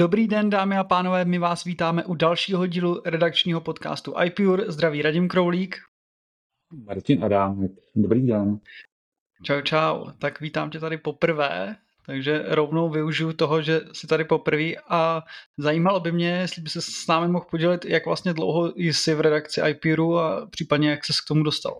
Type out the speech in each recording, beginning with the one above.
Dobrý den, dámy a pánové, my vás vítáme u dalšího dílu redakčního podcastu iPure. Zdraví Radim Kroulík. Martin Adámek, dobrý den. Čau, čau. Tak vítám tě tady poprvé, takže rovnou využiju toho, že jsi tady poprvé a zajímalo by mě, jestli by se s námi mohl podělit, jak vlastně dlouho jsi v redakci iPure a případně jak se k tomu dostal.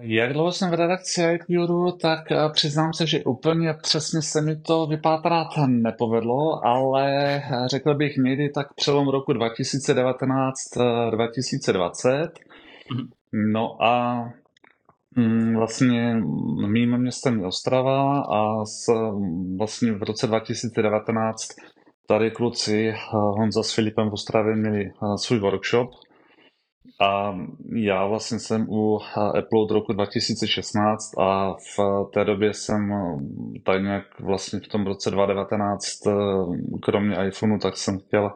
Jak dlouho jsem v redakci iPuru, tak eh, přiznám se, že úplně přesně se mi to vypátrat nepovedlo, ale eh, řekl bych někdy tak přelom roku 2019-2020. Mhm. No a mm, vlastně mým městem je Ostrava a s, vlastně v roce 2019 tady kluci eh, Honza s Filipem v Ostravě měli svůj workshop, a já vlastně jsem u Apple od roku 2016 a v té době jsem tak nějak vlastně v tom roce 2019 kromě iPhoneu, tak jsem chtěl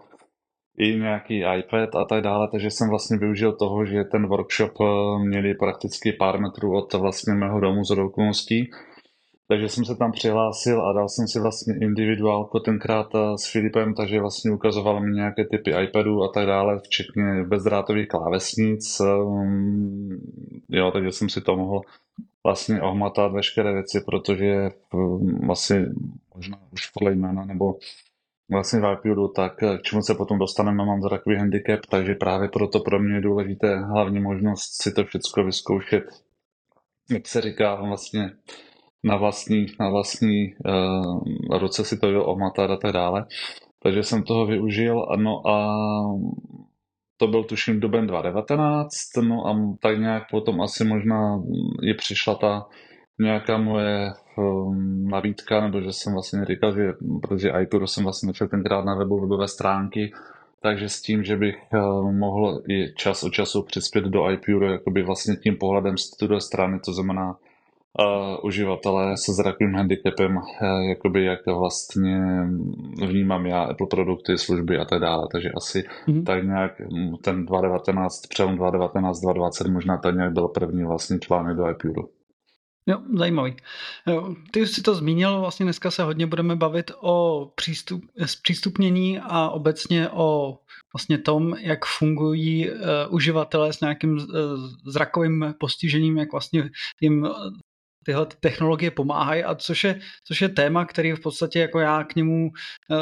i nějaký iPad a tak dále, takže jsem vlastně využil toho, že ten workshop měli prakticky pár metrů od vlastně mého domu z okolností takže jsem se tam přihlásil a dal jsem si vlastně individuálko tenkrát eh, s Filipem, takže vlastně ukazoval mi nějaké typy iPadů a tak dále, včetně bezdrátových klávesnic. Ehm, jo, takže jsem si to mohl vlastně ohmatat veškeré věci, protože vlastně možná už podle jména nebo vlastně v iPadu, tak k čemu se potom dostaneme, mám za takový handicap, takže právě proto pro mě je důležité hlavní možnost si to všechno vyzkoušet, jak se říká vlastně na vlastní, na vlastní uh, ruce si to omatat a tak dále. Takže jsem toho využil, no a to byl tuším duben 2019, no a tak nějak potom asi možná je přišla ta nějaká moje um, nabídka, nebo že jsem vlastně říkal, že protože iPuru jsem vlastně našel tenkrát na webu webové stránky, takže s tím, že bych uh, mohl i čas od času přispět do iPuru jakoby vlastně tím pohledem z druhé strany, to znamená uh, uživatelé se zrakovým handicapem, uh, jakoby jak vlastně vnímám já Apple produkty, služby a tak dále. Takže asi mm-hmm. tak nějak ten 2019, přelom 2019, 2020 možná tak nějak byl první vlastně článek do iPuru. Jo, zajímavý. Ty už si to zmínil, vlastně dneska se hodně budeme bavit o přístup, zpřístupnění a obecně o vlastně tom, jak fungují uh, uživatelé s nějakým uh, zrakovým postižením, jak vlastně jim tyhle technologie pomáhají a což je, což je téma, který v podstatě jako já k němu uh,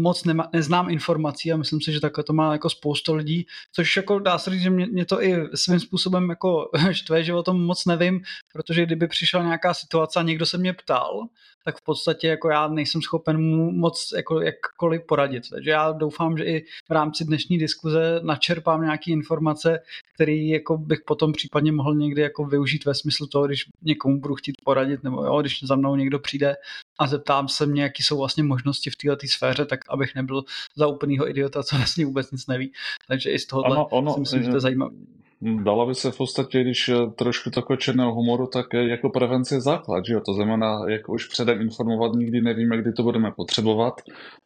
moc nema, neznám informací a myslím si, že takhle to má jako spoustu lidí, což jako dá se říct, že mě, mě to i svým způsobem jako štve, že o tom moc nevím, protože kdyby přišla nějaká situace a někdo se mě ptal, tak v podstatě jako já nejsem schopen mu moc jako jakkoliv poradit. Takže já doufám, že i v rámci dnešní diskuze načerpám nějaké informace, které jako bych potom případně mohl někdy jako využít ve smyslu toho, když někomu budu chtít poradit, nebo jo, když za mnou někdo přijde a zeptám se mě, jaký jsou vlastně možnosti v této sféře, tak abych nebyl za úplnýho idiota, co vlastně vůbec nic neví. Takže i z tohohle ano, ono, si myslím, že to je zajímavé. Dala by se v podstatě, když eh, trošku takového černého humoru, tak jako prevence je základ, že jo? To znamená, jak už předem informovat, nikdy nevíme, kdy to budeme potřebovat,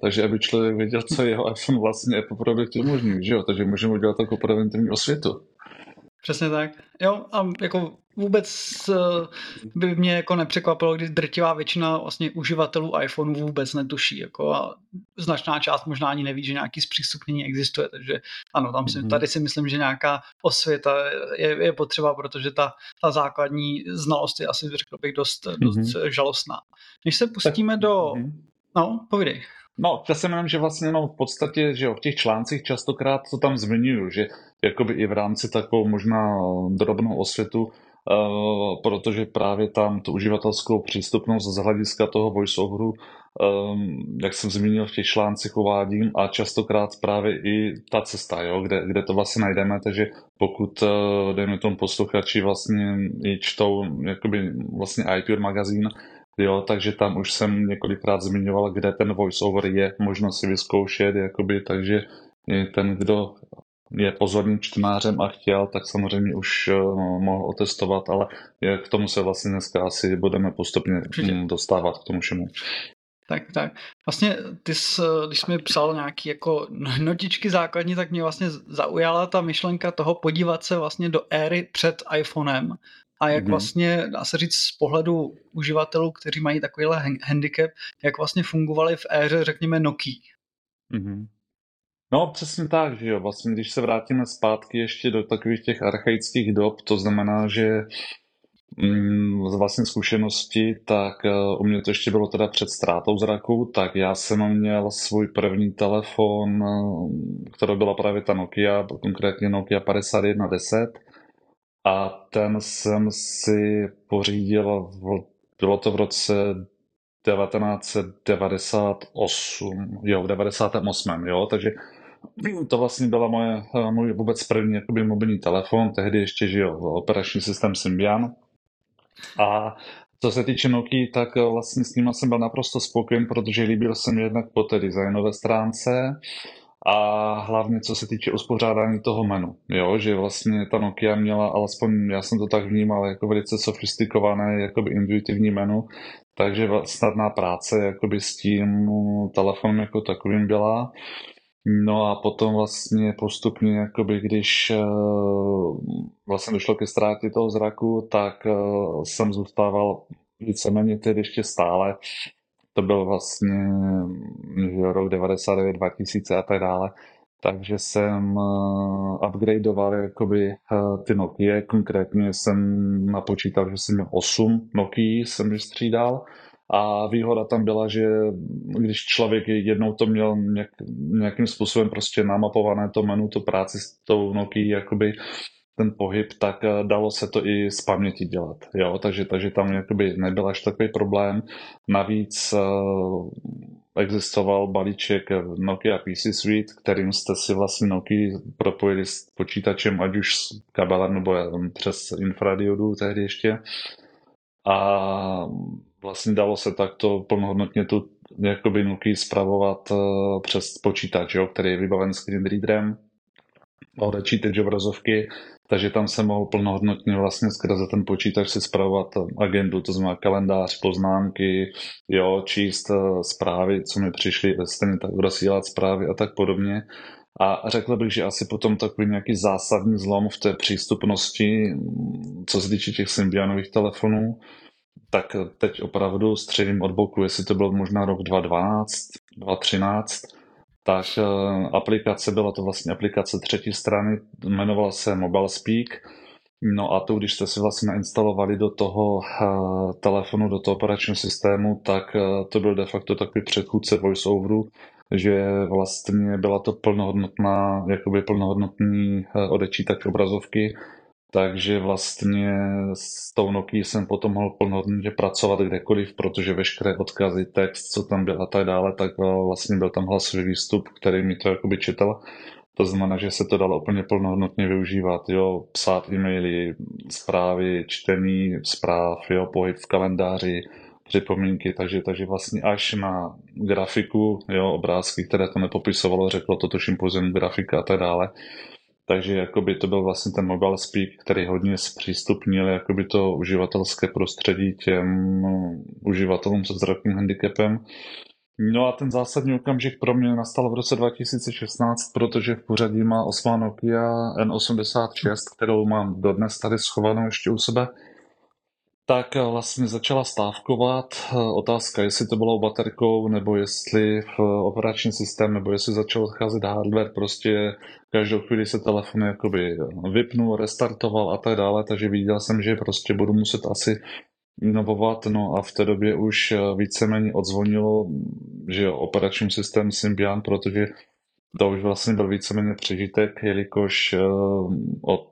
takže aby člověk věděl, co jeho iPhone vlastně je po produktu možný, že jo? Takže můžeme udělat takovou preventivní osvětu. Přesně tak. Jo, a jako vůbec eh, by mě jako nepřekvapilo, když drtivá většina vlastně uživatelů iPhoneu vůbec netuší. Jako a značná část možná ani neví, že nějaký zpřístupnění existuje. Takže ano, tam si, mhm. tady si myslím, že nějaká osvěta je, je potřeba, protože ta, ta základní znalost je asi, řekl bych, dost, dost mm-hmm. žalostná. Než se pustíme tak, do... Mm-hmm. No, povídej. No, já si myslím, že vlastně no, v podstatě, že jo, v těch článcích častokrát to tam zmiňuju, že jakoby i v rámci takovou možná drobnou osvětu, protože právě tam tu uživatelskou přístupnost z hlediska toho voiceoveru, um, jak jsem zmínil v těch článcích uvádím, a častokrát právě i ta cesta, jo, kde, kde to vlastně najdeme, takže pokud, uh, dejme tomu posluchači vlastně i čtou jakoby vlastně iPure magazín, Jo, takže tam už jsem několikrát zmiňoval, kde ten voiceover je možno si vyzkoušet, jakoby, takže ten, kdo je pozorným čtenářem a chtěl, tak samozřejmě už uh, mohl otestovat, ale k tomu se vlastně dneska asi budeme postupně Určitě. Mm, dostávat k tomu všemu. Tak, tak. Vlastně ty jsi, když jsi mi psal nějaký jako notičky základní, tak mě vlastně zaujala ta myšlenka toho podívat se vlastně do éry před iPhonem a jak mm-hmm. vlastně, dá se říct z pohledu uživatelů, kteří mají takovýhle handicap, jak vlastně fungovaly v éře, řekněme, Nokia. Mm-hmm. No, přesně tak, že jo. Vlastně, když se vrátíme zpátky ještě do takových těch archaických dob, to znamená, že mm, z vlastní zkušenosti, tak uh, u mě to ještě bylo teda před ztrátou zraku, tak já jsem měl svůj první telefon, uh, který byla právě ta Nokia, konkrétně Nokia 5110 a ten jsem si pořídil, bylo to v roce 1998, jo, v 98, jo, takže to vlastně byla moje, můj vůbec první jakoby mobilní telefon, tehdy ještě, jo, operační systém Symbian. A co se týče Nokia, tak vlastně s ním jsem byl naprosto spokojen, protože líbil se mi jednak po té designové stránce, a hlavně co se týče uspořádání toho menu, jo, že vlastně ta Nokia měla, alespoň já jsem to tak vnímal, jako velice sofistikované, jakoby intuitivní menu, takže snadná práce jakoby s tím telefonem jako takovým byla. No a potom vlastně postupně, jakoby když eh, vlastně došlo ke ztrátě toho zraku, tak eh, jsem zůstával víceméně tedy ještě stále. To byl vlastně že rok 99, 2000 a tak dále. Takže jsem uh, upgradeoval jakoby ty Nokia, konkrétně jsem napočítal, že jsem měl 8 Nokia, jsem vystřídal a výhoda tam byla, že když člověk jednou to měl nějak, nějakým způsobem prostě namapované to menu, to práci s tou Nokia, jakoby ten pohyb, tak eh, dalo se to i z paměti dělat. Jo? Takže, takže tam jakoby nebyl až takový problém. Navíc uh, existoval balíček Nokia PC Suite, kterým jste si vlastně Nokia propojili s počítačem, ať už s kabelem nebo přes infradiodu tehdy ještě. A vlastně dalo se takto plnohodnotně tu jakoby Nokia zpravovat uh, přes počítač, jo, který je vybaven screen readerem, odečítač obrazovky takže tam se mohl plnohodnotně vlastně skrze ten počítač si zpravovat agendu, to znamená kalendář, poznámky, jo, číst eh, zprávy, co mi přišly, stejně tak rozsílat zprávy a tak podobně. A řekl bych, že asi potom takový nějaký zásadní zlom v té přístupnosti, co se týče těch Symbianových telefonů, tak teď opravdu středím od boku, jestli to byl možná rok 2012, 2013, tak eh, aplikace, byla to vlastně aplikace třetí strany, jmenovala se Mobile Speak, No a to, když jste si vlastně nainstalovali do toho uh, telefonu, do toho operačního systému, tak uh, to byl de facto takový předchůdce voiceoveru, že vlastně byla to plnohodnotná, jakoby plnohodnotný odečítač obrazovky, takže vlastně s tou Nokia jsem potom mohl plnohodnotně pracovat kdekoliv, protože veškeré odkazy, text, co tam byl a tak dále, tak eh, vlastně byl tam hlasový výstup, který mi to jakoby četl. To znamená, že se to dalo úplně plnohodnotně využívat, jo, psát e-maily, zprávy, čtení zpráv, jo, pohyb v kalendáři, připomínky, takže, takže vlastně až na grafiku, jo, obrázky, které to nepopisovalo, řeklo to tuším pozem grafika a tak dále, takže jakoby to byl vlastně ten mobile speak, který hodně zpřístupnil jakoby to uživatelské prostředí těm no, uživatelům se zdravotním handicapem. No a ten zásadní okamžik pro mě nastal v roce 2016, protože v pořadí má osmá Nokia N86, kterou mám dodnes tady schovanou ještě u sebe tak vlastně začala stávkovat. Otázka, jestli to bylo baterkou, nebo jestli v operační systém, nebo jestli začal odcházet hardware, prostě každou chvíli se telefon jakoby vypnul, restartoval a tak dále, takže viděl jsem, že prostě budu muset asi inovovat, no a v té době už víceméně odzvonilo, že operační systém Symbian, protože to už vlastně byl víceméně přežitek, jelikož eh, od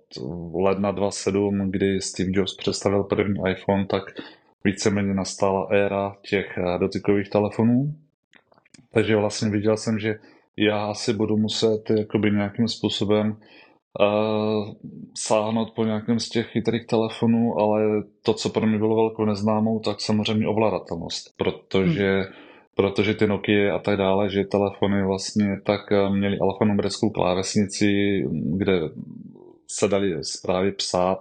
ledna 2007, kdy Steve Jobs představil první iPhone, tak víceméně nastala éra těch eh, dotykových telefonů. Takže vlastně viděl jsem, že já asi budu muset jakoby nějakým způsobem uh, sáhnout po nějakém z těch chytrých telefonů, ale to, co pro mě bylo velkou neznámou, tak samozřejmě ovladatelnost, protože hmm. Protože ty Nokia a tak dále, že telefony vlastně tak eh, měly alfanumerickou klávesnici, kde se dali zprávy psát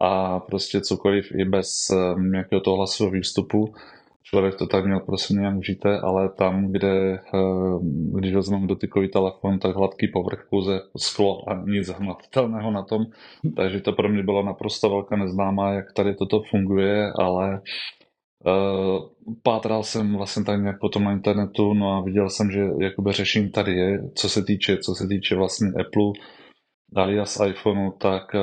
a prostě cokoliv i bez eh, nějakého toho hlasového výstupu. Člověk to tak měl prostě nějak užité, ale tam, kde, eh, když vezmeme dotykový telefon, tak hladký povrch, pouze sklo a nic hmatatelného na tom. Takže to pro mě byla naprosto velká neznámá, jak tady toto funguje, ale pátral jsem vlastně tak nějak potom na internetu, no a viděl jsem, že jakoby řešení tady je, co se týče, co se týče vlastně Apple, alias iPhoneu, tak eh,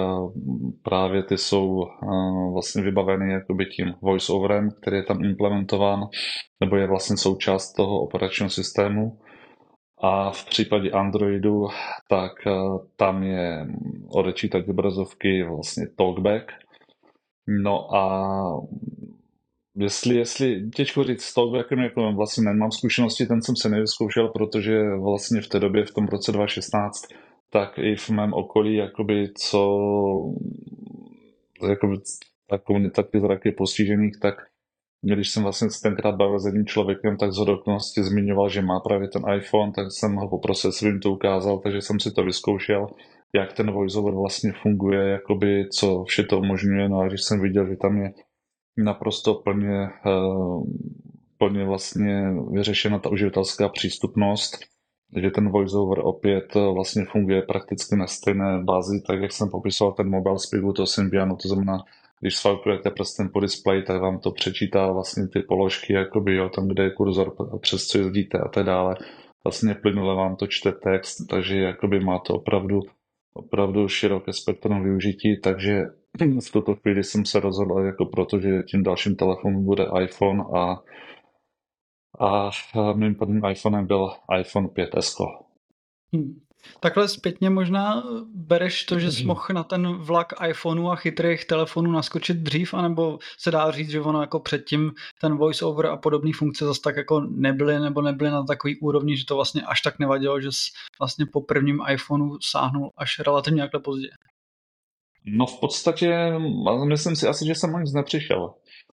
právě ty jsou eh, vlastně vybaveny jakoby tím voiceoverem, který je tam implementován, nebo je vlastně součást toho operačního systému. A v případě Androidu, tak eh, tam je odečítat obrazovky vlastně talkback. No a jestli, jestli těžko říct s talkbackem, jako vlastně nemám zkušenosti, ten jsem se nevyzkoušel, protože vlastně v té době, v tom roce 2016, tak i v mém okolí, jakoby, co jakoby, takový, taky zraky postižených, tak když jsem vlastně tenkrát bavil s jedním člověkem, tak z hodoknosti zmiňoval, že má právě ten iPhone, tak jsem ho poprosil, jestli to ukázal, takže jsem si to vyzkoušel, jak ten voiceover vlastně funguje, jakoby, co vše to umožňuje, no a když jsem viděl, že tam je naprosto plně, uh, plně vlastně vyřešena ta uživatelská přístupnost, že ten voiceover opět eh, vlastně funguje prakticky na stejné bázi, tak jak jsem popisoval ten mobile speaku, to Symbianu, to znamená, když swipeujete prstem po displeji, tak vám to přečítá vlastně ty položky, jakoby, jo, tam, kde je kurzor, přes co jezdíte a tak dále. Vlastně plynule vám to čte text, takže jakoby má to opravdu, opravdu široké spektrum využití, takže v tuto chvíli jsem se rozhodl jako proto, že tím dalším telefonem bude iPhone a a mým prvním iPhonem byl iPhone 5S. Hmm. Takhle zpětně možná bereš to, že jsi mohl na ten vlak iPhoneu a chytrých telefonů naskočit dřív, anebo se dá říct, že ono jako předtím ten voice-over a podobné funkce zase tak jako nebyly, nebo nebyly na takový úrovni, že to vlastně až tak nevadilo, že jsi vlastně po prvním iPhoneu sáhnul až relativně takhle pozdě. No v podstatě, myslím si asi, že jsem o nic nepřišel.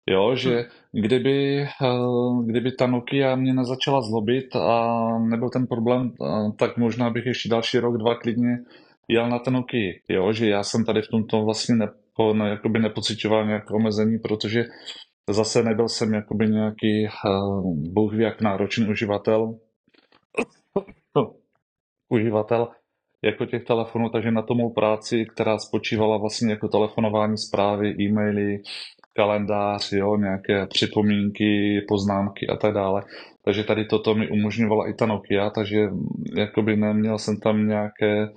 Jo, že hmm. kdyby, eh, kdyby ta Nokia mě nezačala zlobit a nebyl ten problém, eh, tak možná bych ještě další rok, dva klidně jel na ten Nokia. Jo, že já jsem tady v tomto vlastně nepo, ne, jakoby nepocitoval nějaké omezení, protože zase nebyl jsem jakoby nějaký uh, bůh jak náročný uživatel. uživatel jako těch telefonů, takže na tomu práci, která spočívala vlastně jako telefonování zprávy, e-maily, kalendář, jo, nějaké připomínky, poznámky a tak dále. Takže tady toto mi umožňovala i ta Nokia, takže jakoby neměl jsem tam nějaké,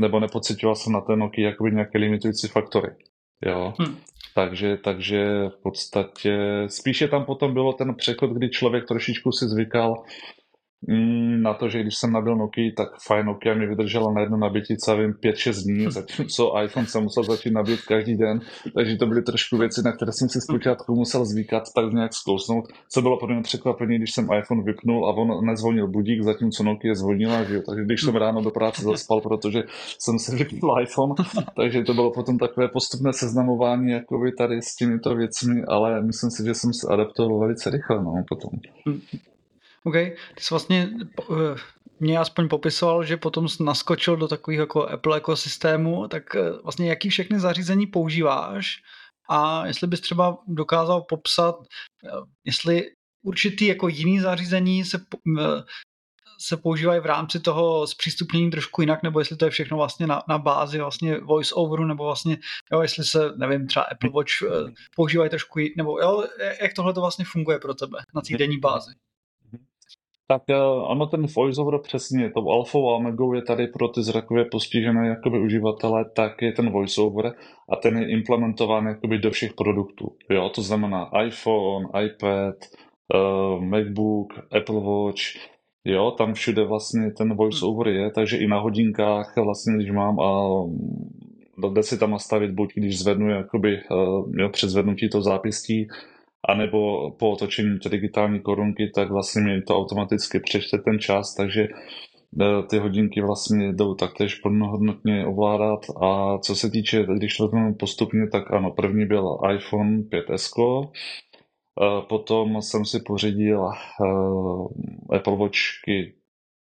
nebo nepocitoval jsem na té Nokia jakoby nějaké limitující faktory. Jo. Hmm. Takže, takže v podstatě spíše tam potom bylo ten přechod, kdy člověk trošičku si zvykal na to, že když jsem nabil Nokia, tak fajn Nokia mi vydržela na jedno nabití celým 5-6 dní, zatímco iPhone jsem musel začít nabít každý den, takže to byly trošku věci, na které jsem si zpočátku musel zvykat, tak nějak zkousnout. Co bylo pro mě překvapení, když jsem iPhone vypnul a on nezvonil budík, zatímco Nokia zvonila, že jo? takže když jsem ráno do práce zaspal, protože jsem si vypnul iPhone, takže to bylo potom takové postupné seznamování jakoby tady s těmito věcmi, ale myslím si, že jsem se adaptoval velice rychle no, potom. OK, ty jsi vlastně eh, mě aspoň popisoval, že potom jsi naskočil do takového jako Apple ekosystému, tak eh, vlastně jaký všechny zařízení používáš a jestli bys třeba dokázal popsat, eh, jestli určitý jako jiný zařízení se, se používají v rámci toho zpřístupnění trošku jinak, nebo jestli to je všechno vlastně na, na bázi vlastně voice overu, nebo vlastně, jo, jestli se, nevím, třeba Apple Watch používají trošku, nebo jo, jak tohle to vlastně funguje pro tebe na té denní bázi? Tak eh, ano, ten voiceover přesně, to alfou a omegou je tady pro ty zrakově postižené jakoby uživatele, tak je ten voiceover a ten je implementován jakoby do všech produktů. Jo, to znamená iPhone, iPad, uh, MacBook, Apple Watch, jo, tam všude vlastně ten voiceover je, takže i na hodinkách vlastně, když mám a jde si tam nastavit buď když zvednu jakoby, uh, jo, před zvednutí to zápěstí, anebo po otočení té digitální korunky, tak vlastně mi to automaticky přečte ten čas, takže ty hodinky vlastně jdou taktéž plnohodnotně ovládat a co se týče, když to postupně, tak ano, první byl iPhone 5S, potom jsem si pořídil Apple Watchky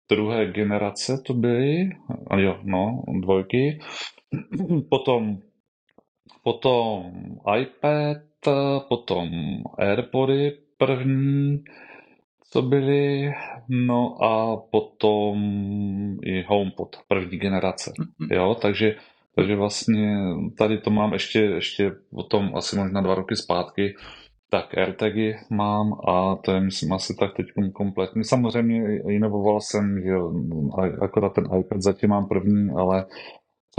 druhé generace to byly, jo, no, dvojky. Potom, potom iPad, potom AirPody první, co byly, no a potom i HomePod první generace, mm-hmm. jo, takže takže vlastně tady to mám ještě, ještě potom asi možná dva roky zpátky, tak AirTagy mám a to je myslím asi tak teď kompletní. Samozřejmě inovoval jsem, že akorát ten iPad zatím mám první, ale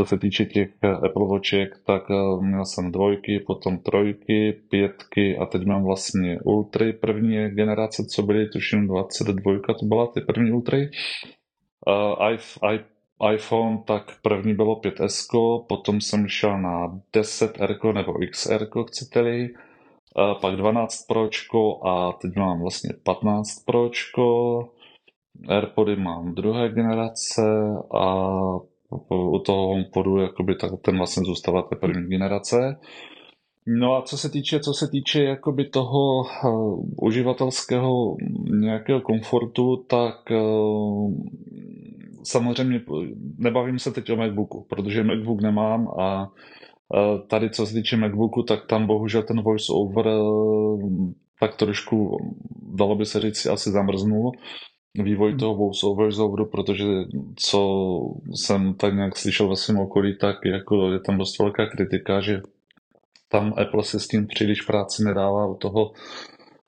co se týče těch Apple Watchek, tak eh, měl jsem dvojky, potom trojky, pětky a teď mám vlastně Ultry první generace, co byly, tuším 22, to byla ty první Ultry. Uh, iPhone, tak první bylo 5S, potom jsem šel na 10R nebo XR, chcete-li pak 12 Pročko a teď mám vlastně 15 Pročko. Airpody mám druhé generace a u toho HomePodu jakoby tak ten vlastně zůstává té první generace. No a co se týče, co se týče jakoby toho uh, uživatelského nějakého komfortu, tak uh, samozřejmě nebavím se teď o MacBooku, protože MacBook nemám a Eh, tady, co se týče MacBooku, tak tam bohužel ten voice-over eh, tak trošku, dalo by se říct, asi zamrznul vývoj toho voice-overu, protože co jsem tak nějak slyšel ve svém okolí, tak jako je tam dost velká kritika, že tam Apple si s tím příliš práci nedává u toho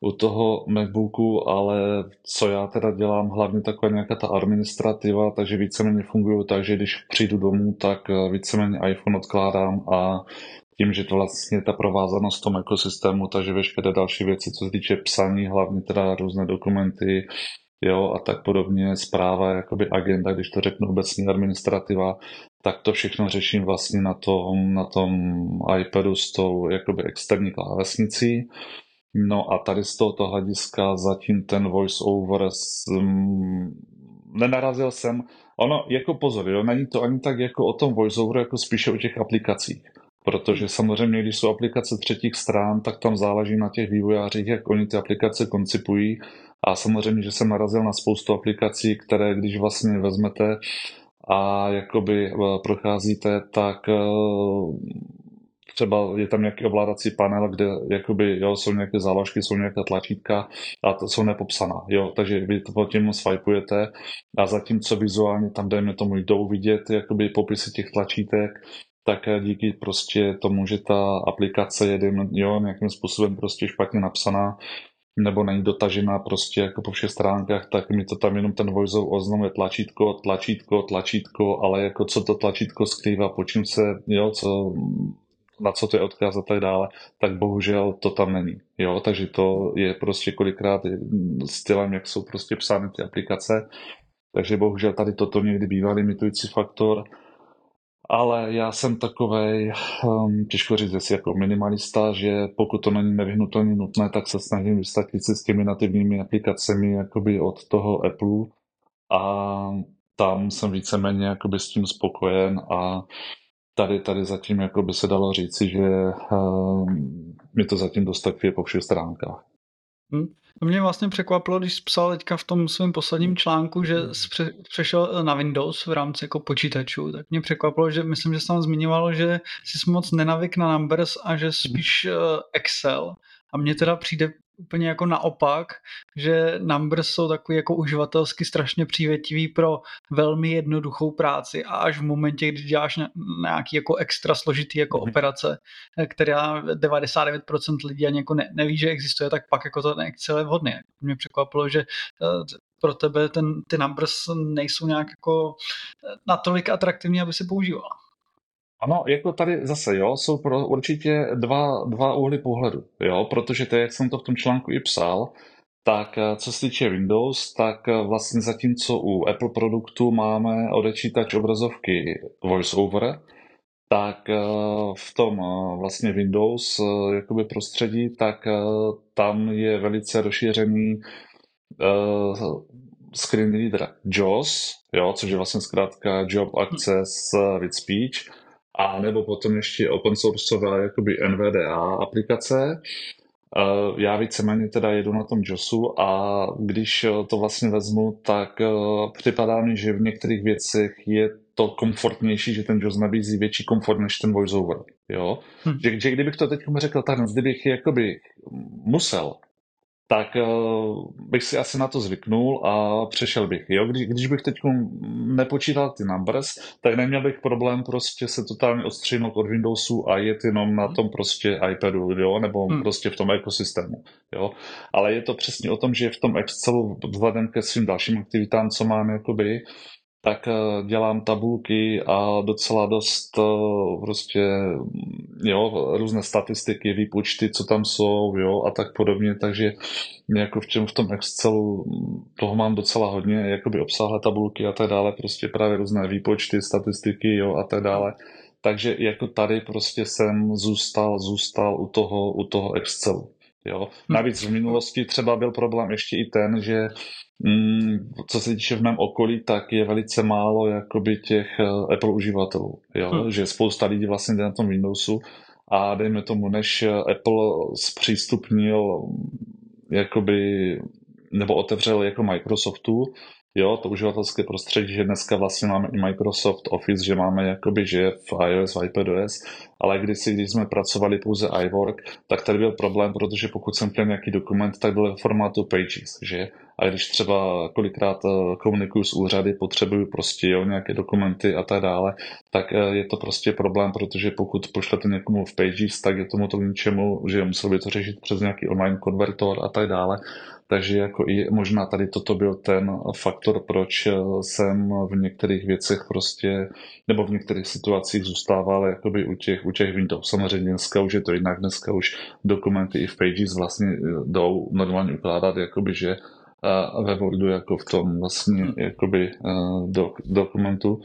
u toho MacBooku, ale co já teda dělám, hlavně taková nějaká ta administrativa, takže víceméně fungují tak, že když přijdu domů, tak eh, víceméně iPhone odkládám a tím, že to vlastně ta provázanost v tom ekosystému, takže veškeré další věci, co se týče psaní, hlavně teda různé dokumenty, jo, a tak podobně, zpráva, jakoby agenda, když to řeknu obecní administrativa, tak to všechno řeším vlastně na tom, na tom iPadu s tou jakoby externí klávesnicí. No a tady z tohoto hlediska zatím ten voice-over mm, nenarazil jsem. Ono, jako pozor, jo, není to ani tak jako o tom voice-overu, jako spíše o těch aplikacích. Protože samozřejmě, když jsou aplikace třetích stran, tak tam záleží na těch vývojářích, jak oni ty aplikace koncipují. A samozřejmě, že jsem narazil na spoustu aplikací, které když vlastně vezmete a jakoby eh, procházíte, tak eh, třeba je tam nějaký ovládací panel, kde jakoby, jo, jsou nějaké záložky, jsou nějaké tlačítka a to jsou nepopsaná, jo, takže vy to tím swipeujete a zatímco vizuálně tam dejme tomu jdou vidět jakoby popisy těch tlačítek, tak díky prostě tomu, že ta aplikace je jo, nějakým způsobem prostě špatně napsaná, nebo není dotažená prostě jako po všech stránkách, tak mi to tam jenom ten voiceover oznamuje tlačítko, tlačítko, tlačítko, ale jako co to tlačítko skrývá, po čím se, jo, co na co to je odkaz a tak dále, tak bohužel to tam není. Jo? Takže to je prostě kolikrát stylem, jak jsou prostě psány ty aplikace. Takže bohužel tady toto někdy bývá limitující faktor. Ale já jsem takovej, um, těžko říct, jestli jako minimalista, že pokud to není nevyhnutelně nutné, tak se snažím vystatit si s těmi nativními aplikacemi jakoby od toho Apple a tam jsem víceméně jakoby s tím spokojen a tady, tady zatím jako by se dalo říci, že uh, mi to zatím dostačuje po všech stránkách. Hmm. To mě vlastně překvapilo, když jsi psal teďka v tom svém posledním článku, že jsi pře- přešel na Windows v rámci jako počítačů, tak mě překvapilo, že myslím, že jsi tam zmiňoval, že jsi moc nenavyk na Numbers a že spíš uh, Excel. A mně teda přijde úplně jako naopak, že Numbers jsou takový jako uživatelsky strašně přívětivý pro velmi jednoduchou práci a až v momentě, kdy děláš nějaký jako extra složitý jako mm-hmm. operace, která 99% lidí ani jako ne, neví, že existuje, tak pak jako to Excel je vhodný. Mě překvapilo, že eh, pro tebe ten, ty Numbers nejsou nějak jako eh, natolik atraktivní, aby si používala. Ano, jako tady zase, jo, jsou pro určitě dva, dva úhly pohledu, jo, protože to, jak jsem to v tom článku i psal, tak eh, co se týče Windows, tak eh, vlastně zatímco u Apple produktu máme odečítač obrazovky VoiceOver, tak eh, v tom vlastně Windows jakoby prostředí, tak tam je velice rozšířený screen reader JAWS, jo, což je vlastně zkrátka Job Access with Speech, a nebo potom ještě open sourceové jakoby NVDA aplikace. Já víceméně teda jedu na tom JOSu a když to vlastně vezmu, tak připadá mi, že v některých věcech je to komfortnější, že ten JOS nabízí větší komfort než ten voiceover. Jo? Hm. Že, že kdybych to teď řekl tak, kdybych jakoby musel, tak uh, bych si asi na to zvyknul a přešel bych. Jo? Když, když bych teď nepočítal ty numbers, tak neměl bych problém prostě se totálně odstřihnout od Windowsu a jet jenom na tom prostě iPadu, jo? nebo hmm. prostě v tom ekosystému. Jo? Ale je to přesně o tom, že v tom Excelu vzhledem ke svým dalším aktivitám, co mám jakoby, tak eh, dělám tabulky a docela dost eh, prostě, jo, různé statistiky, výpočty, co tam jsou, jo, a tak podobně, takže jako v, čem, v tom Excelu toho mám docela hodně, jakoby obsáhlé tabulky a tak dále, prostě právě různé výpočty, statistiky, jo, a tak dále. Takže jako tady prostě jsem zůstal, zůstal u toho, u toho Excelu. Jo. Navíc v minulosti třeba byl problém ještě i ten, že Mm, co se týče v mém okolí, tak je velice málo jakoby těch eh, Apple uživatelů, jo? Hmm. že spousta lidí vlastně jde na tom Windowsu a dejme tomu, než Apple zpřístupnil jakoby, nebo otevřel jako Microsoftu, jo, to uživatelské prostředí, že dneska vlastně máme i Microsoft Office, že máme jakoby, že v iOS, v iPadOS, ale kdysi, když jsme pracovali pouze iWork, tak tady byl problém, protože pokud jsem chtěl nějaký dokument, tak byl v formátu Pages, že? A když třeba kolikrát eh, komunikuju s úřady, potřebuju prostě jo, nějaké dokumenty a tak dále, tak eh, je to prostě problém, protože pokud pošlete někomu v Pages, tak je tomu to ničemu, že musel by to řešit přes nějaký online konvertor a tak dále. Takže jako i možná tady toto byl ten faktor, proč eh, jsem v některých věcech prostě, nebo v některých situacích zůstával jakoby u těch, u těch Windows. Samozřejmě dneska už je to jinak, dneska už dokumenty i v Pages vlastně jdou normálně ukládat, jakoby, že a ve Wordu jako v tom vlastně hmm. jakoby do, dokumentu.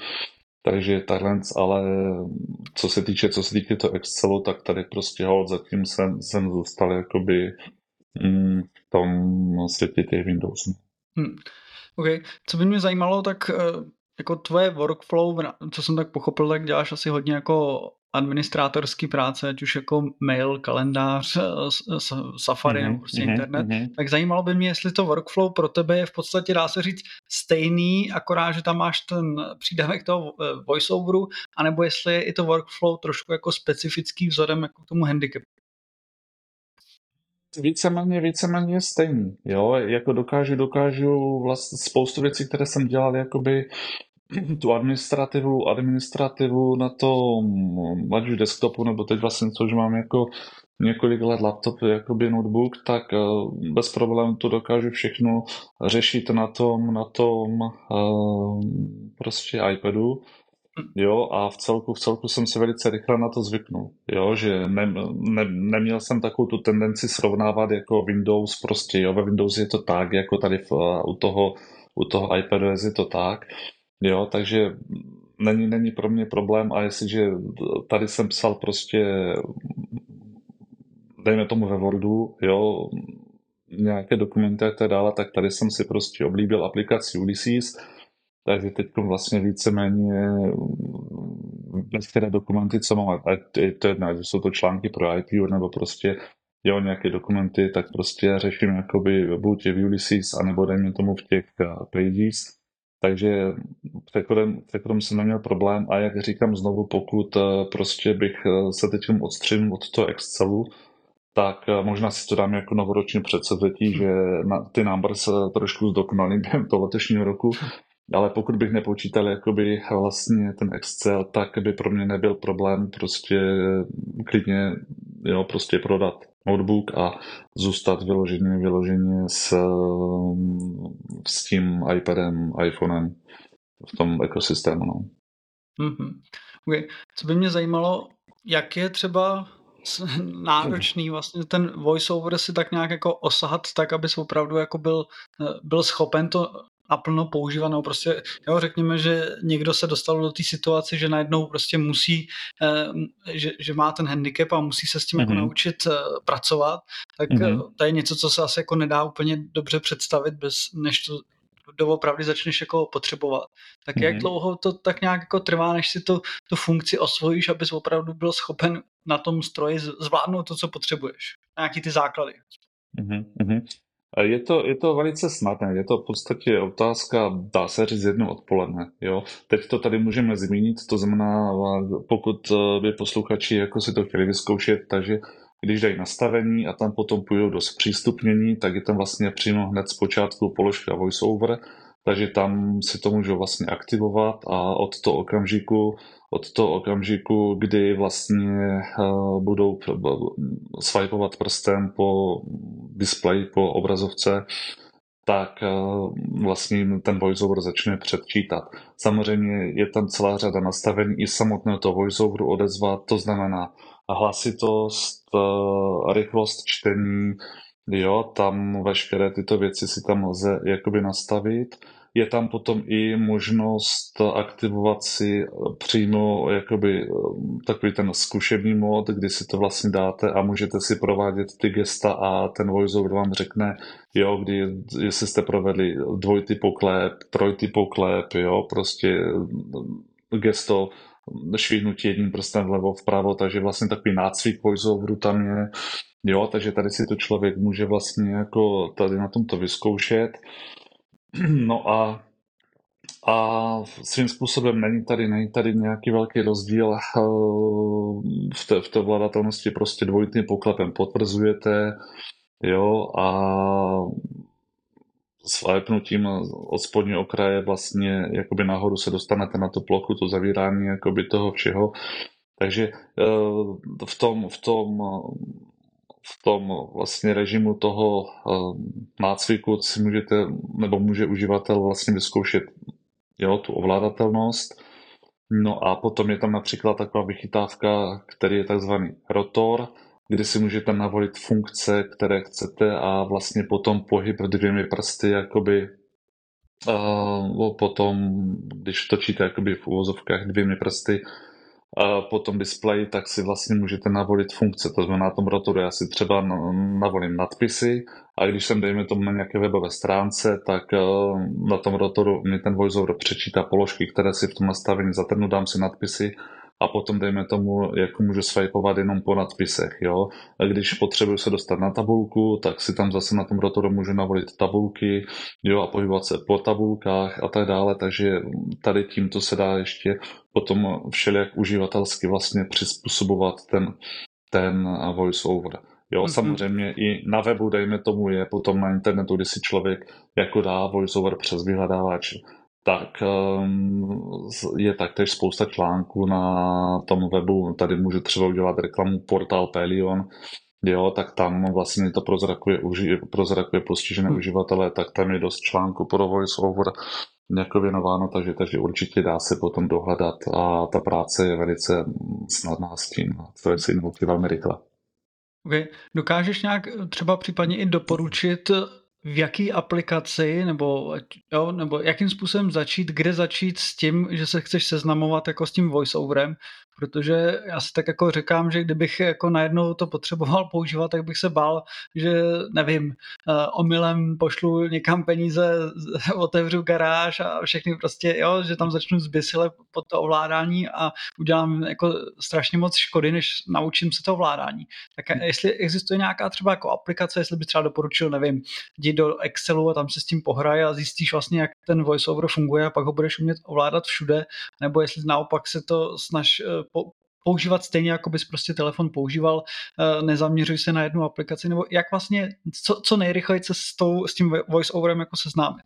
Takže takhle, ale co se týče, co se týče to Excelu, tak tady prostě hold zatím jsem, jsem zůstal jakoby mm, v tom světě těch Windows. Hmm. OK. Co by mě zajímalo, tak eh, jako tvoje workflow, co jsem tak pochopil, tak děláš asi hodně jako administrátorský práce, ať už jako mail, kalendář, Safari mm-hmm, nebo prostě mm-hmm, internet, mm-hmm. tak zajímalo by mě, jestli to workflow pro tebe je v podstatě, dá se říct, stejný, akorát, že tam máš ten přídavek toho eh, voiceoveru, anebo jestli je i to workflow trošku jako specifický vzhledem jako k tomu handicapu. Víceméně, víceméně stejný, jo, jako dokážu, dokážu vlastně spoustu věcí, které jsem dělal jakoby tu administrativu, administrativu na tom, ať už desktopu, nebo teď vlastně, což mám jako několik let laptop, jakoby notebook, tak eh, bez problémů to dokážu všechno řešit na tom, na tom uh, prostě iPadu. Jo, a v celku, v celku jsem se velice rychle na to zvyknul. Jo, že ne, ne, neměl jsem takovou tu tendenci srovnávat jako Windows prostě, jo, ve Windows je to tak, jako tady v, u toho, u toho iPadu je to tak. Jo, takže není, není pro mě problém a jestliže tady jsem psal prostě dejme tomu ve Wordu, jo, nějaké dokumenty a tak dále, tak tady jsem si prostě oblíbil aplikaci Ulysses, takže teď vlastně víceméně veškeré dokumenty, co mám, ať to jedno, ať jsou to články pro IPU nebo prostě jo, nějaké dokumenty, tak prostě řeším jakoby buď v Ulysses, anebo dejme tomu v těch eh, pages, takže přechodem, přechodem jsem neměl problém a jak říkám znovu, pokud eh, prostě bych eh, se teď odstřinul od toho Excelu, tak eh, možná si to dám jako novoroční předsevzetí, že na, ty numbers trošku zdokonalím během toho letošního roku, ale pokud bych nepočítal jakoby vlastně ten Excel, tak by pro mě nebyl problém prostě klidně jo, prostě prodat notebook a zůstat vyloženě, vyloženě s, s tím iPadem, iPhonem v tom ekosystému. No. Mm-hmm. Okay. Co by mě zajímalo, jak je třeba náročný vlastně ten voiceover si tak nějak jako osahat tak, aby opravdu jako byl, byl schopen to naplno používanou. Prostě, jo, řekněme, že někdo se dostal do té situace, že najednou prostě musí, eh, že, že má ten handicap a musí se s tím mm-hmm. jako mhm. naučit eh, pracovat, tak mm-hmm. to je něco, co se asi jako nedá úplně dobře představit, bez, než to doopravdy začneš jako potřebovat. Tak mm-hmm. jak mhm. dlouho to tak nějak jako trvá, než si to, tu funkci osvojíš, abys opravdu byl schopen na tom stroji zvládnout to, co potřebuješ? Nějaký ty základy. Mm-hmm. Je to, je to velice snadné, je to v podstatě otázka, dá se říct jedno odpoledne. Jo? Teď to tady můžeme zmínit, to znamená, pokud eh, by posluchači jako si to chtěli vyzkoušet, takže když dají nastavení a tam potom půjdou do zpřístupnění, tak je tam vlastně přímo hned z počátku položka voiceover, takže tam si to můžu vlastně aktivovat a od toho okamžiku, od toho okamžiku, kdy vlastně uh, budou swipeovat prstem po displeji, po obrazovce, tak uh, vlastně ten voiceover začne předčítat. Samozřejmě je tam celá řada nastavení i samotného toho voiceoveru odezvat, to znamená hlasitost, uh, rychlost čtení, jo, tam veškeré tyto věci si tam lze jakoby nastavit je tam potom i možnost aktivovat si přímo jakoby eh, takový ten zkušební mod, kdy si to vlastně dáte a můžete si provádět ty gesta a ten voiceover vám řekne, jo, kdy, jestli jste provedli dvojty poklep, trojty poklep, jo, prostě eh, gesto švihnutí jedním prstem vlevo vpravo, takže vlastně takový nácvik voiceoveru tam je, jo, takže tady si to člověk může vlastně jako tady na tomto vyzkoušet. No a, a svým způsobem není tady, není tady nějaký velký rozdíl eh, v té, v té vladatelnosti, prostě dvojitým poklepem potvrzujete, jo, a swipenutím od spodního okraje vlastně jakoby nahoru se dostanete na tu plochu, to zavírání jakoby toho všeho. Takže eh, v tom, v tom v tom vlastně režimu toho eh, nácviku si můžete, nebo může uživatel vlastně vyzkoušet jo, tu ovládatelnost. No a potom je tam například taková vychytávka, který je takzvaný rotor, kdy si můžete navolit funkce, které chcete a vlastně potom pohyb dvěmi prsty jakoby uh, potom, když točíte jakoby v úvozovkách dvěmi prsty, po tom displeji, tak si vlastně můžete navolit funkce. To znamená, na tom rotoru já si třeba navolím nadpisy a když jsem, dejme tomu, na nějaké webové stránce, tak eh, na tom rotoru mi ten voiceover přečítá položky, které si v tom nastavení zatrhnu, dám si nadpisy a potom dejme tomu, jako můžu swipeovat jenom po nadpisech, jo. A když potřebuji se dostat na tabulku, tak si tam zase na tom rotoru můžu navolit tabulky, jo, a pohybovat se po tabulkách a tak dále, takže tady tímto se dá ještě potom všelijak uživatelsky vlastně přizpůsobovat ten, ten voiceover. Jo, mm-hmm. samozřejmě i na webu, dejme tomu, je potom na internetu, kdy si člověk jako dá voiceover přes vyhledávač tak ehm, je taktéž spousta článků na tom webu. Tady můžu třeba udělat reklamu portál Pelion, jo, tak tam vlastně to prozrakuje, prozrakuje postižené hmm. uživatele, tak tam je dost článku pro voiceover jako věnováno, takže, takže určitě dá se potom dohledat a ta práce je velice snadná s tím. To je si velmi rychle. Okay. Dokážeš nějak třeba případně i doporučit v jaký aplikaci nebo, jo, nebo jakým způsobem začít, kde začít s tím, že se chceš seznamovat jako s tím voiceoverem, protože já si tak jako říkám, že kdybych jako najednou to potřeboval používat, tak bych se bál, že nevím, eh, omylem pošlu někam peníze, otevřu garáž a všechny prostě, jo, že tam začnu zbysile pod to ovládání a udělám jako strašně moc škody, než naučím se to ovládání. Tak jestli existuje nějaká třeba jako aplikace, jestli by třeba doporučil, nevím, jdi do Excelu a tam se s tím pohraj a zjistíš vlastně, jak ten voiceover funguje a pak ho budeš umět ovládat všude, nebo jestli naopak se to snaž eh, používat stejně, jako bys prostě telefon používal, eh, nezaměřuj se na jednu aplikaci, nebo jak vlastně, co, co nejrychleji se s, tou, s tím voice-overem jako seznámit?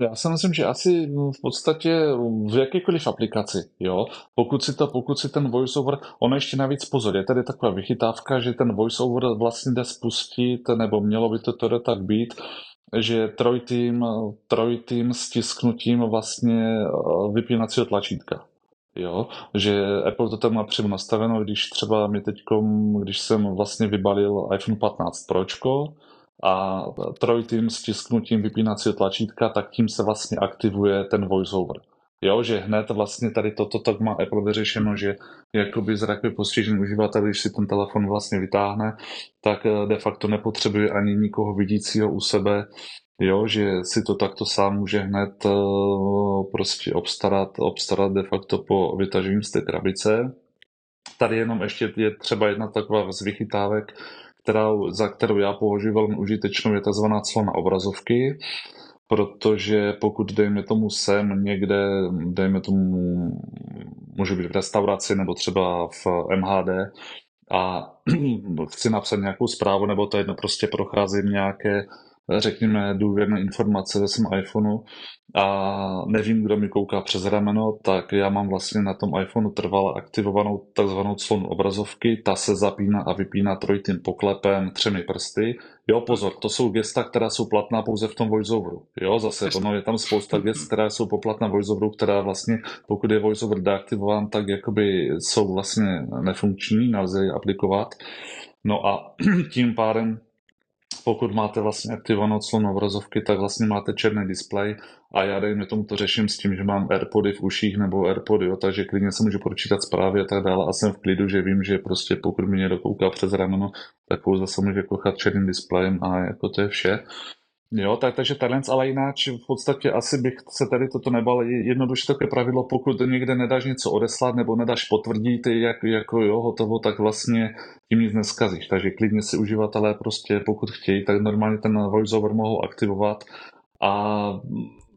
Já si myslím, že asi v podstatě v jakékoliv aplikaci, jo, pokud si, to, pokud si ten voiceover, ono ještě navíc pozor, je tady taková vychytávka, že ten voiceover vlastně jde spustit, nebo mělo by to tedy tak být, že trojtým, trojtým stisknutím vlastně eh, vypínacího tlačítka. Jo, že Apple to tam má přímo nastaveno, když třeba mi teď, když jsem vlastně vybalil iPhone 15 Pročko a trojitým stisknutím vypínacího tlačítka, tak tím se vlastně aktivuje ten voiceover. Jo, že hned vlastně tady toto tak má Apple vyřešeno, že jakoby zrakově postižený uživatel, když si ten telefon vlastně vytáhne, tak de facto nepotřebuje ani nikoho vidícího u sebe, jo, že si to takto sám může hned uh, prostě obstarat, obstarat de facto po vytažení z té krabice. Tady jenom ještě je třeba jedna taková z vychytávek, kterou, za kterou já považuji velmi užitečnou, je tzv. clona obrazovky, protože pokud, dejme tomu, sem někde, dejme tomu, může být v restauraci nebo třeba v MHD a chci napsat nějakou zprávu, nebo to jedno, prostě procházím nějaké řekněme, důvěrné informace ve svém iPhoneu a nevím, kdo mi kouká přes rameno, tak já mám vlastně na tom iPhoneu trvale aktivovanou takzvanou clonu obrazovky, ta se zapíná a vypíná trojitým poklepem třemi prsty. Jo, pozor, to jsou gesta, která jsou platná pouze v tom voiceoveru. Jo, zase ono je tam spousta gest, která jsou poplatná voiceoveru, která vlastně, pokud je voiceover deaktivován, tak jakoby jsou vlastně nefunkční, nelze je aplikovat. No a tím pádem pokud máte vlastně aktivovanou clonu obrazovky, tak vlastně máte černý displej a já dejme tomu to řeším s tím, že mám AirPody v uších nebo AirPody, jo, takže klidně se můžu pročítat zprávy a tak dále a jsem v klidu, že vím, že prostě pokud mi někdo kouká přes rameno, tak pouze se může kochat černým displejem a jako to je vše. Jo, tak, takže talent, ale jinak v podstatě asi bych se tady toto nebal. Jednoduše také pravidlo, pokud někde nedáš něco odeslat nebo nedáš potvrdit, jak, jako jo, hotovo, tak vlastně tím nic neskazíš. Takže klidně si uživatelé prostě, pokud chtějí, tak normálně ten voiceover mohou aktivovat a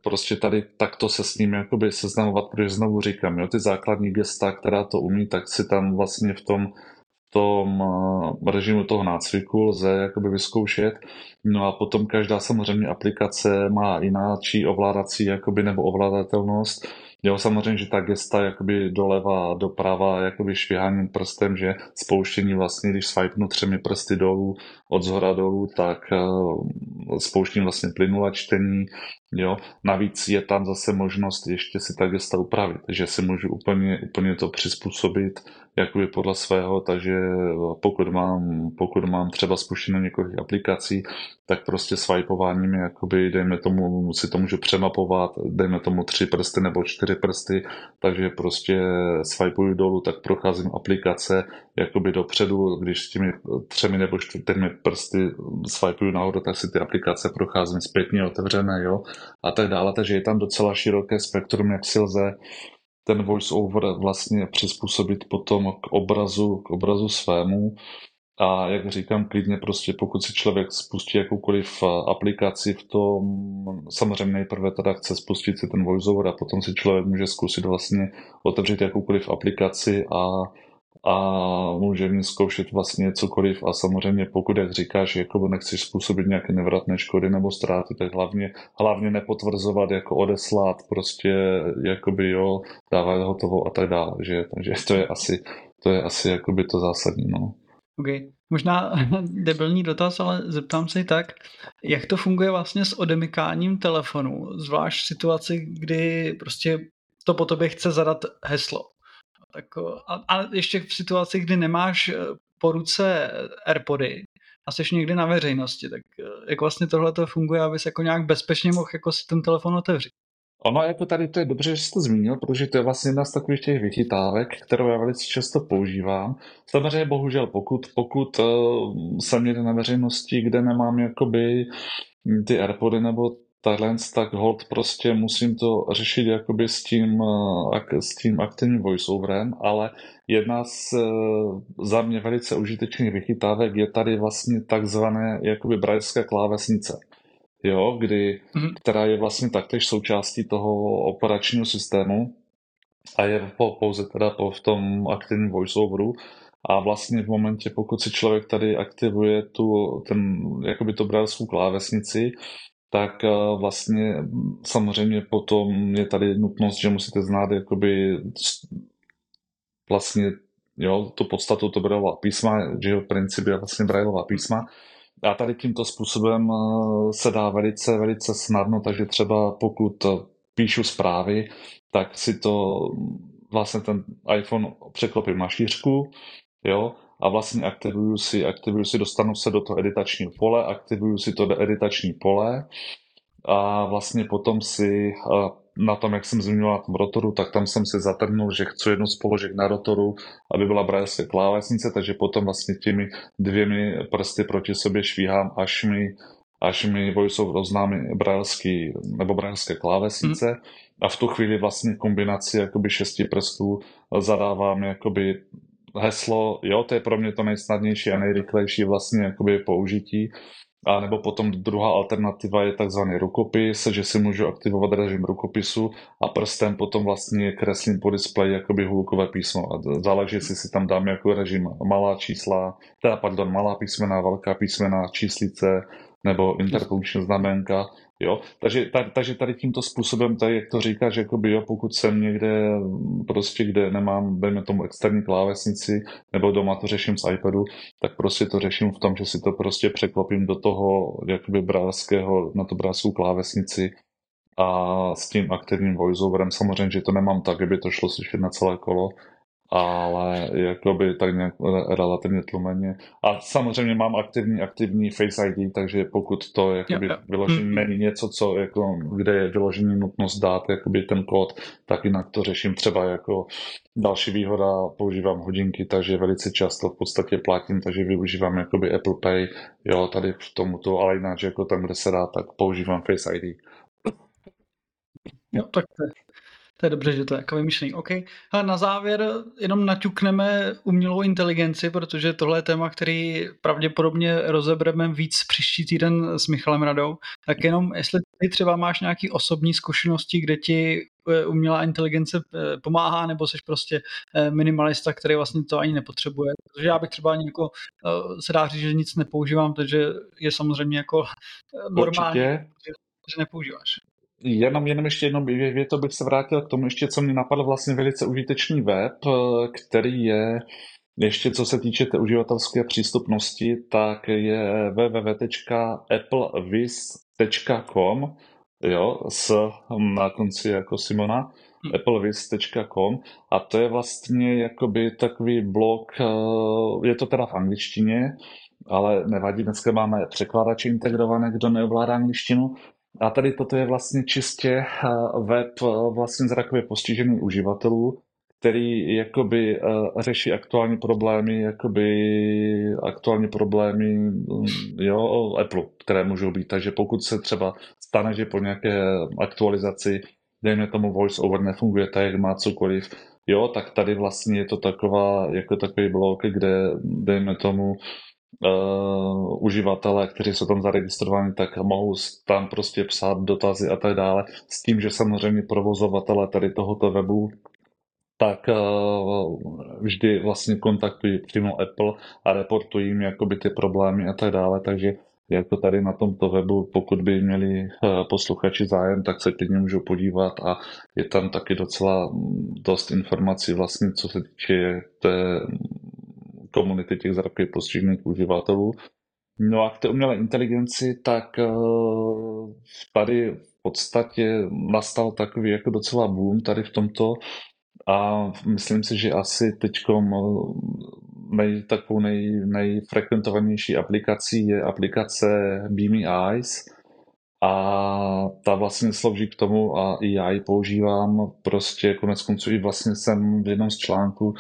prostě tady takto se s ním jakoby seznamovat, protože znovu říkám, jo, ty základní gesta, která to umí, tak si tam vlastně v tom tom eh, režimu toho nácviku lze jakoby vyzkoušet. No a potom každá samozřejmě aplikace má jináčí ovládací jakoby, nebo ovládatelnost. Jo, samozřejmě, že ta gesta jakoby doleva, doprava, jakoby šviháním prstem, že spouštění vlastně, když swipenu třemi prsty dolů, od zhora dolů, tak uh, spouštím vlastně plynulé čtení, jo. Navíc je tam zase možnost ještě si ta gesta upravit, že si můžu úplně, úplně to přizpůsobit jakoby podle svého, takže pokud mám, pokud mám třeba spuštěno několik aplikací, tak prostě swipeováním jakoby, dejme tomu, si to můžu přemapovat, dejme tomu tři prsty nebo čtyři prsty, takže prostě swipeuju dolů, tak procházím aplikace jakoby dopředu, když s těmi třemi nebo čtyřmi prsty swipeuju nahoru, tak si ty aplikace procházím zpětně otevřené, jo, a tak dále, takže je tam docela široké spektrum, jak si lze ten voice-over vlastně přizpůsobit potom k obrazu, k obrazu svému. A jak říkám, klidně prostě pokud si člověk spustí jakoukoliv aplikaci v tom, samozřejmě nejprve teda chce spustit si ten voiceover a potom si člověk může zkusit vlastně otevřít jakoukoliv aplikaci a a může ní zkoušet vlastně cokoliv a samozřejmě pokud, jak říkáš, jako nechceš způsobit nějaké nevratné škody nebo ztráty, tak hlavně, hlavně nepotvrzovat, jako odeslat, prostě jakoby jo, dávat hotovou a tak dále, že? takže to je asi, to je asi jakoby to zásadní, no. OK. Možná debilní dotaz, ale zeptám se i tak, jak to funguje vlastně s odemykáním telefonu, zvlášť v situaci, kdy prostě to po tobě chce zadat heslo. Tak, a, a ještě v situaci, kdy nemáš eh, po ruce AirPody a jsi někdy na veřejnosti, tak eh, jak vlastně tohle to funguje, abys jako nějak bezpečně mohl jako si ten telefon otevřít? Ono jako tady to je dobře, že jsi to zmínil, protože to je vlastně jedna z takových těch vychytávek, kterou já velice často používám. Samozřejmě bohužel, pokud, pokud uh, jsem někde na veřejnosti, kde nemám jakoby ty AirPody nebo tahle, tak hold prostě musím to řešit jakoby s tím, eh, s tím aktivním voiceoverem, ale jedna z eh, za mě velice užitečných vychytávek je tady vlastně takzvané jakoby brajské klávesnice. Jo, kdy, mm-hmm. která je vlastně taktéž součástí toho operačního systému a je pouze teda po, v tom aktivním voiceoveru a vlastně v momentě, pokud si člověk tady aktivuje tu, ten, jakoby to brajlskou klávesnici, tak eh, vlastně samozřejmě potom je tady nutnost, že musíte znát jakoby vlastně jo, tu podstatu to Brailleová písma, že jeho princip je vlastně Brailleová písma. A tady tímto způsobem eh, se dá velice, velice snadno, takže třeba pokud píšu zprávy, tak si to vlastně ten iPhone překlopím na šířku, jo, a vlastně aktivuju si, aktivuju si, dostanu se do toho editačního pole, aktivuju si to editační pole a vlastně potom si na tom, jak jsem zmiňoval na tom rotoru, tak tam jsem si zatrhnul, že chci jednu z položek na rotoru, aby byla brailská klávesnice, takže potom vlastně těmi dvěmi prsty proti sobě švíhám, až mi až mi VoiceOver oznámí brailský, nebo brailské klávesnice mm. a v tu chvíli vlastně kombinaci jakoby šesti prstů zadávám jakoby heslo, jo, to je pro mě to nejsnadnější a nejrychlejší vlastně jakoby použití a nebo potom druhá alternativa je takzvaný rukopis, že si můžu aktivovat režim rukopisu a prstem potom vlastně kreslím po displeji jakoby hulkové písmo. A záleží, jestli si tam dám jako režim malá čísla, teda pardon, malá písmena, velká písmena, číslice, nebo interpunkční znamenka, jo. Takže, tady, takže tady tímto způsobem, tady, jak to říkáš, jakoby, jo, pokud jsem někde prostě, kde nemám, dejme tomu externí klávesnici, nebo doma to řeším z iPadu, tak prostě to řeším v tom, že si to prostě překlopím do toho, jakoby brázského, na to brázskou klávesnici a s tím aktivním voiceoverem. Samozřejmě, že to nemám tak, aby to šlo slyšet na celé kolo, ale jakoby tak nějak relativně tlumeně. A samozřejmě mám aktivní, aktivní Face ID, takže pokud to jakoby jo, jo. vyložení mm. není něco, co jako, kde je vyložení nutnost dát jakoby ten kód, tak jinak to řeším třeba jako další výhoda, používám hodinky, takže velice často v podstatě platím, takže využívám jakoby Apple Pay, jo, tady v tomuto, ale jinak, jako tam, kde se dá, tak používám Face ID. Jo, tak to je dobře, že to je jako vymyšlený. OK. A na závěr jenom naťukneme umělou inteligenci, protože tohle je téma, který pravděpodobně rozebereme víc příští týden s Michalem Radou. Tak jenom, jestli ty třeba máš nějaké osobní zkušenosti, kde ti eh, umělá inteligence eh, pomáhá, nebo jsi prostě eh, minimalista, který vlastně to ani nepotřebuje. Protože já bych třeba ani jako, se dá říct, že nic nepoužívám, takže je samozřejmě jako normální, že nepoužíváš. Jenom, jenom ještě jednou větou bych se vrátil k tomu ještě, co mi napadl vlastně velice užitečný web, který je ještě co se týče té uživatelské přístupnosti, tak je www.applevis.com jo, s na konci jako Simona, hmm. applevis.com a to je vlastně jakoby takový blog, eh, je to teda v angličtině, ale nevadí, dneska máme překladače integrované, kdo neovládá angličtinu, a tady toto je vlastně čistě eh, web eh, vlastně zrakově postižených uživatelů, který jakoby uh, řeší aktuální problémy, jakoby aktuální problémy mm, jo, Apple, které můžou být. Takže pokud se třeba stane, že po nějaké aktualizaci, dejme tomu voice over nefunguje tak, jak má cokoliv, jo, tak tady vlastně je to taková, jako takový blok, kde dejme tomu uh, uživatelé, kteří jsou tam zaregistrovaní, tak mohou tam prostě psát dotazy a tak dále. S tím, že samozřejmě provozovatele tady tohoto webu tak uh, vždy vlastně kontaktují přímo Apple a reportují jim jakoby ty problémy a tak dále, takže jako tady na tomto webu, pokud by měli uh, posluchači zájem, tak se klidně můžou podívat a je tam taky docela mm, dost informací vlastně, co se týče té komunity těch zrakově postižených uživatelů. No a k té umělé inteligenci, tak eh, tady v podstatě nastal takový jako docela boom tady v tomto. A myslím si, že asi teď eh, nej, takovou nej, nejfrekventovanější aplikací je aplikace Beamy Eyes. A ta vlastně slouží k tomu a i já ji používám, prostě konec konců i vlastně jsem v jednom z článků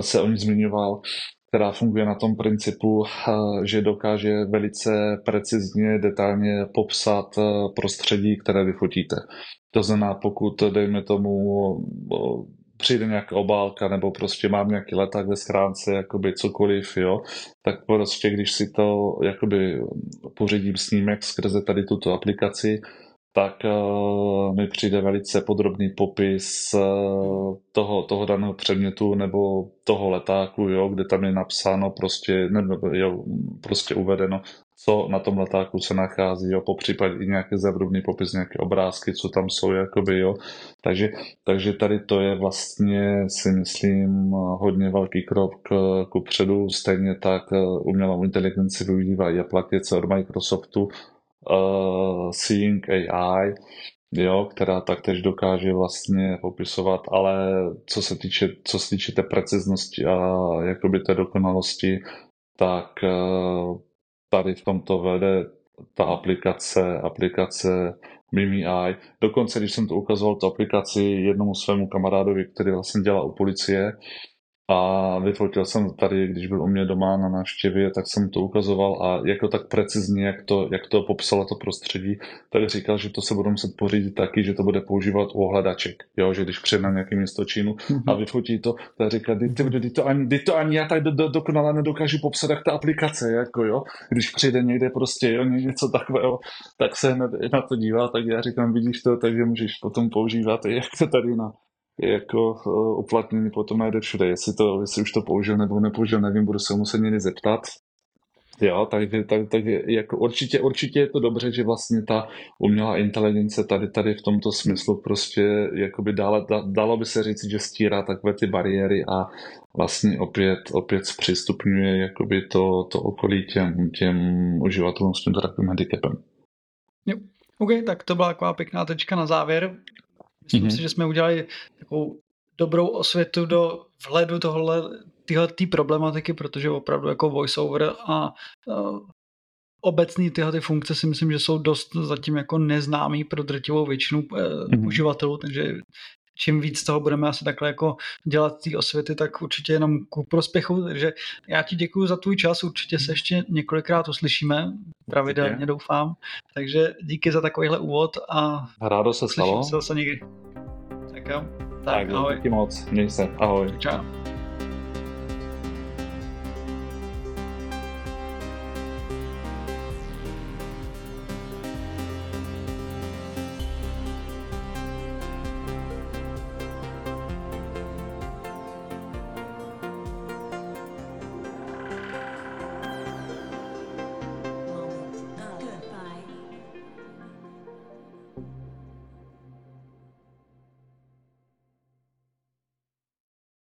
se o ní zmiňoval, která funguje na tom principu, eh, že dokáže velice precizně, detailně popsat eh, prostředí, které vyfotíte. To znamená, pokud, dejme tomu, přijde nějaká obálka nebo prostě mám nějaký leták ve schránce, jakoby cokoliv, jo, tak prostě když si to jakoby pořídím snímek skrze tady tuto aplikaci, tak uh, mi přijde velice podrobný popis uh, toho, toho daného předmětu nebo toho letáku, jo, kde tam je napsáno prostě, nebo, jo, prostě uvedeno, co na tom letáku se nachází, jo, po případě i nějaký zevrubný popis, nějaké obrázky, co tam jsou, jakoby, jo. Takže, takže tady to je vlastně, si myslím, hodně velký krok ku předu, stejně tak umělou inteligenci využívá i aplikace od Microsoftu, uh, Seeing AI, jo, která taktéž dokáže vlastně popisovat, ale co se týče, co se týče té preciznosti a jakoby té dokonalosti, tak uh, tady v tomto vede ta aplikace, aplikace Mimi AI. Dokonce, když jsem to ukazoval, tu aplikaci jednomu svému kamarádovi, který vlastně dělá u policie, a vyfotil jsem tady, když byl u mě doma na návštěvě, tak jsem to ukazoval a jako tak precizně, jak to, jak to popsala to prostředí, tak říkal, že to se budu muset pořídit taky, že to bude používat u ohledaček, jo, že když přijde na nějaký město Čínu a mhm. vyfotí to, tak říká, ty, to, ani, to ani já tak do, do, dokonale nedokážu popsat, jak ta aplikace, jako jo, když přijde někde prostě, jo, něco takového, tak se hned na to dívá, tak já říkám, vidíš to, takže můžeš potom používat, jak to tady na jako uh, uplatnění potom najde všude. Jestli, to, jestli už to použil nebo nepoužil, nevím, budu se muset někdy zeptat. Jo, takže tak, tak jako určitě, určitě je to dobře, že vlastně ta umělá inteligence tady, tady v tomto smyslu prostě jakoby dále, dalo by se říct, že stírá takové ty bariéry a vlastně opět, opět zpřístupňuje jakoby to, to okolí těm, těm uživatelům s tímto takovým handicapem. Jo. OK, tak to byla taková pěkná tečka na závěr. Myslím mm-hmm. si, že jsme udělali takovou dobrou osvětu do vhledu tohle, tyhle tý problematiky, protože opravdu jako voiceover a uh, obecný tyhle ty funkce si myslím, že jsou dost zatím jako neznámý pro drtivou většinu uh, mm-hmm. uživatelů, takže čím víc toho budeme asi takhle jako dělat ty osvěty, tak určitě jenom ku prospěchu, takže já ti děkuji za tvůj čas, určitě se ještě několikrát uslyšíme, pravidelně doufám, takže díky za takovýhle úvod a Rádo se stalo. se zase někdy. Tak jo. Tak, tak ahoj. Díky moc, měj se, ahoj. Čau.